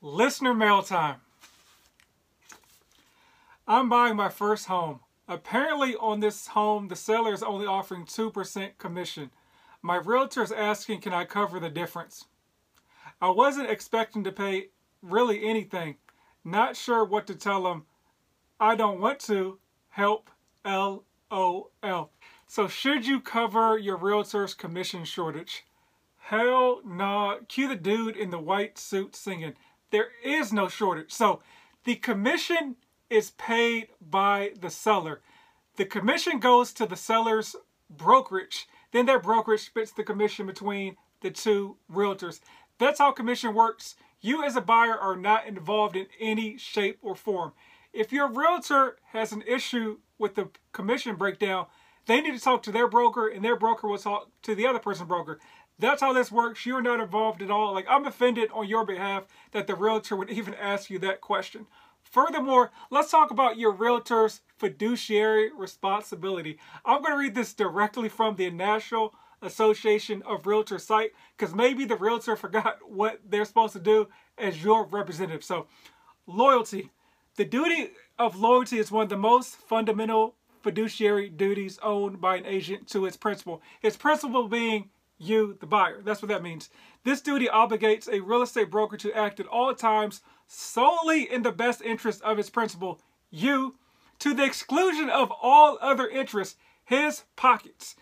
Listener mail time. I'm buying my first home. Apparently, on this home, the seller is only offering 2% commission. My realtor is asking, can I cover the difference? I wasn't expecting to pay really anything. Not sure what to tell them. I don't want to. Help. LOL. So, should you cover your realtor's commission shortage? Hell. Nah. Cue the dude in the white suit singing. There is no shortage. So, the commission is paid by the seller. The commission goes to the seller's brokerage. Then their brokerage splits the commission between the two realtors. That's how commission works. You as a buyer are not involved in any shape or form. If your realtor has an issue with the commission breakdown, they need to talk to their broker and their broker will talk to the other person's broker. That's how this works. You're not involved at all. Like I'm offended on your behalf that the realtor would even ask you that question. Furthermore, let's talk about your realtor's fiduciary responsibility. I'm going to read this directly from the National Association of Realtors site because maybe the realtor forgot what they're supposed to do as your representative. So, loyalty. The duty of loyalty is one of the most fundamental fiduciary duties owned by an agent to its principal. Its principal being you, the buyer. That's what that means. This duty obligates a real estate broker to act at all times solely in the best interest of its principal, you, to the exclusion of all other interests, his pockets.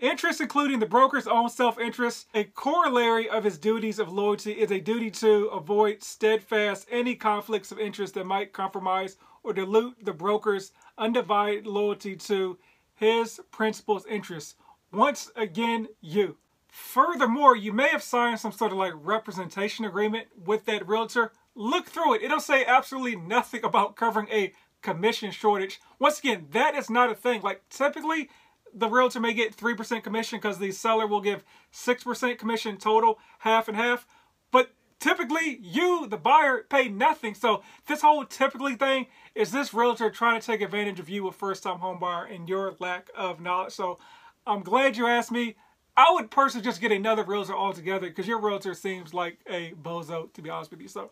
Interests including the broker's own self-interest. A corollary of his duties of loyalty is a duty to avoid steadfast any conflicts of interest that might compromise or dilute the broker's undivided loyalty to his principal's interests. Once again, you. Furthermore, you may have signed some sort of like representation agreement with that realtor. Look through it. It'll say absolutely nothing about covering a commission shortage. Once again, that is not a thing. Like typically, the realtor may get 3% commission because the seller will give 6% commission total, half and half. But typically, you, the buyer, pay nothing. So this whole typically thing is this realtor trying to take advantage of you, a first-time home buyer, and your lack of knowledge. So I'm glad you asked me. I would personally just get another realtor altogether because your realtor seems like a bozo, to be honest with you. So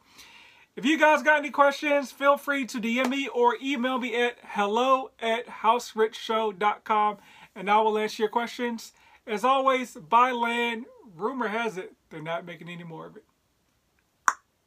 if you guys got any questions, feel free to DM me or email me at hello at houserichshow.com and I will answer your questions. As always, buy land. Rumor has it they're not making any more of it.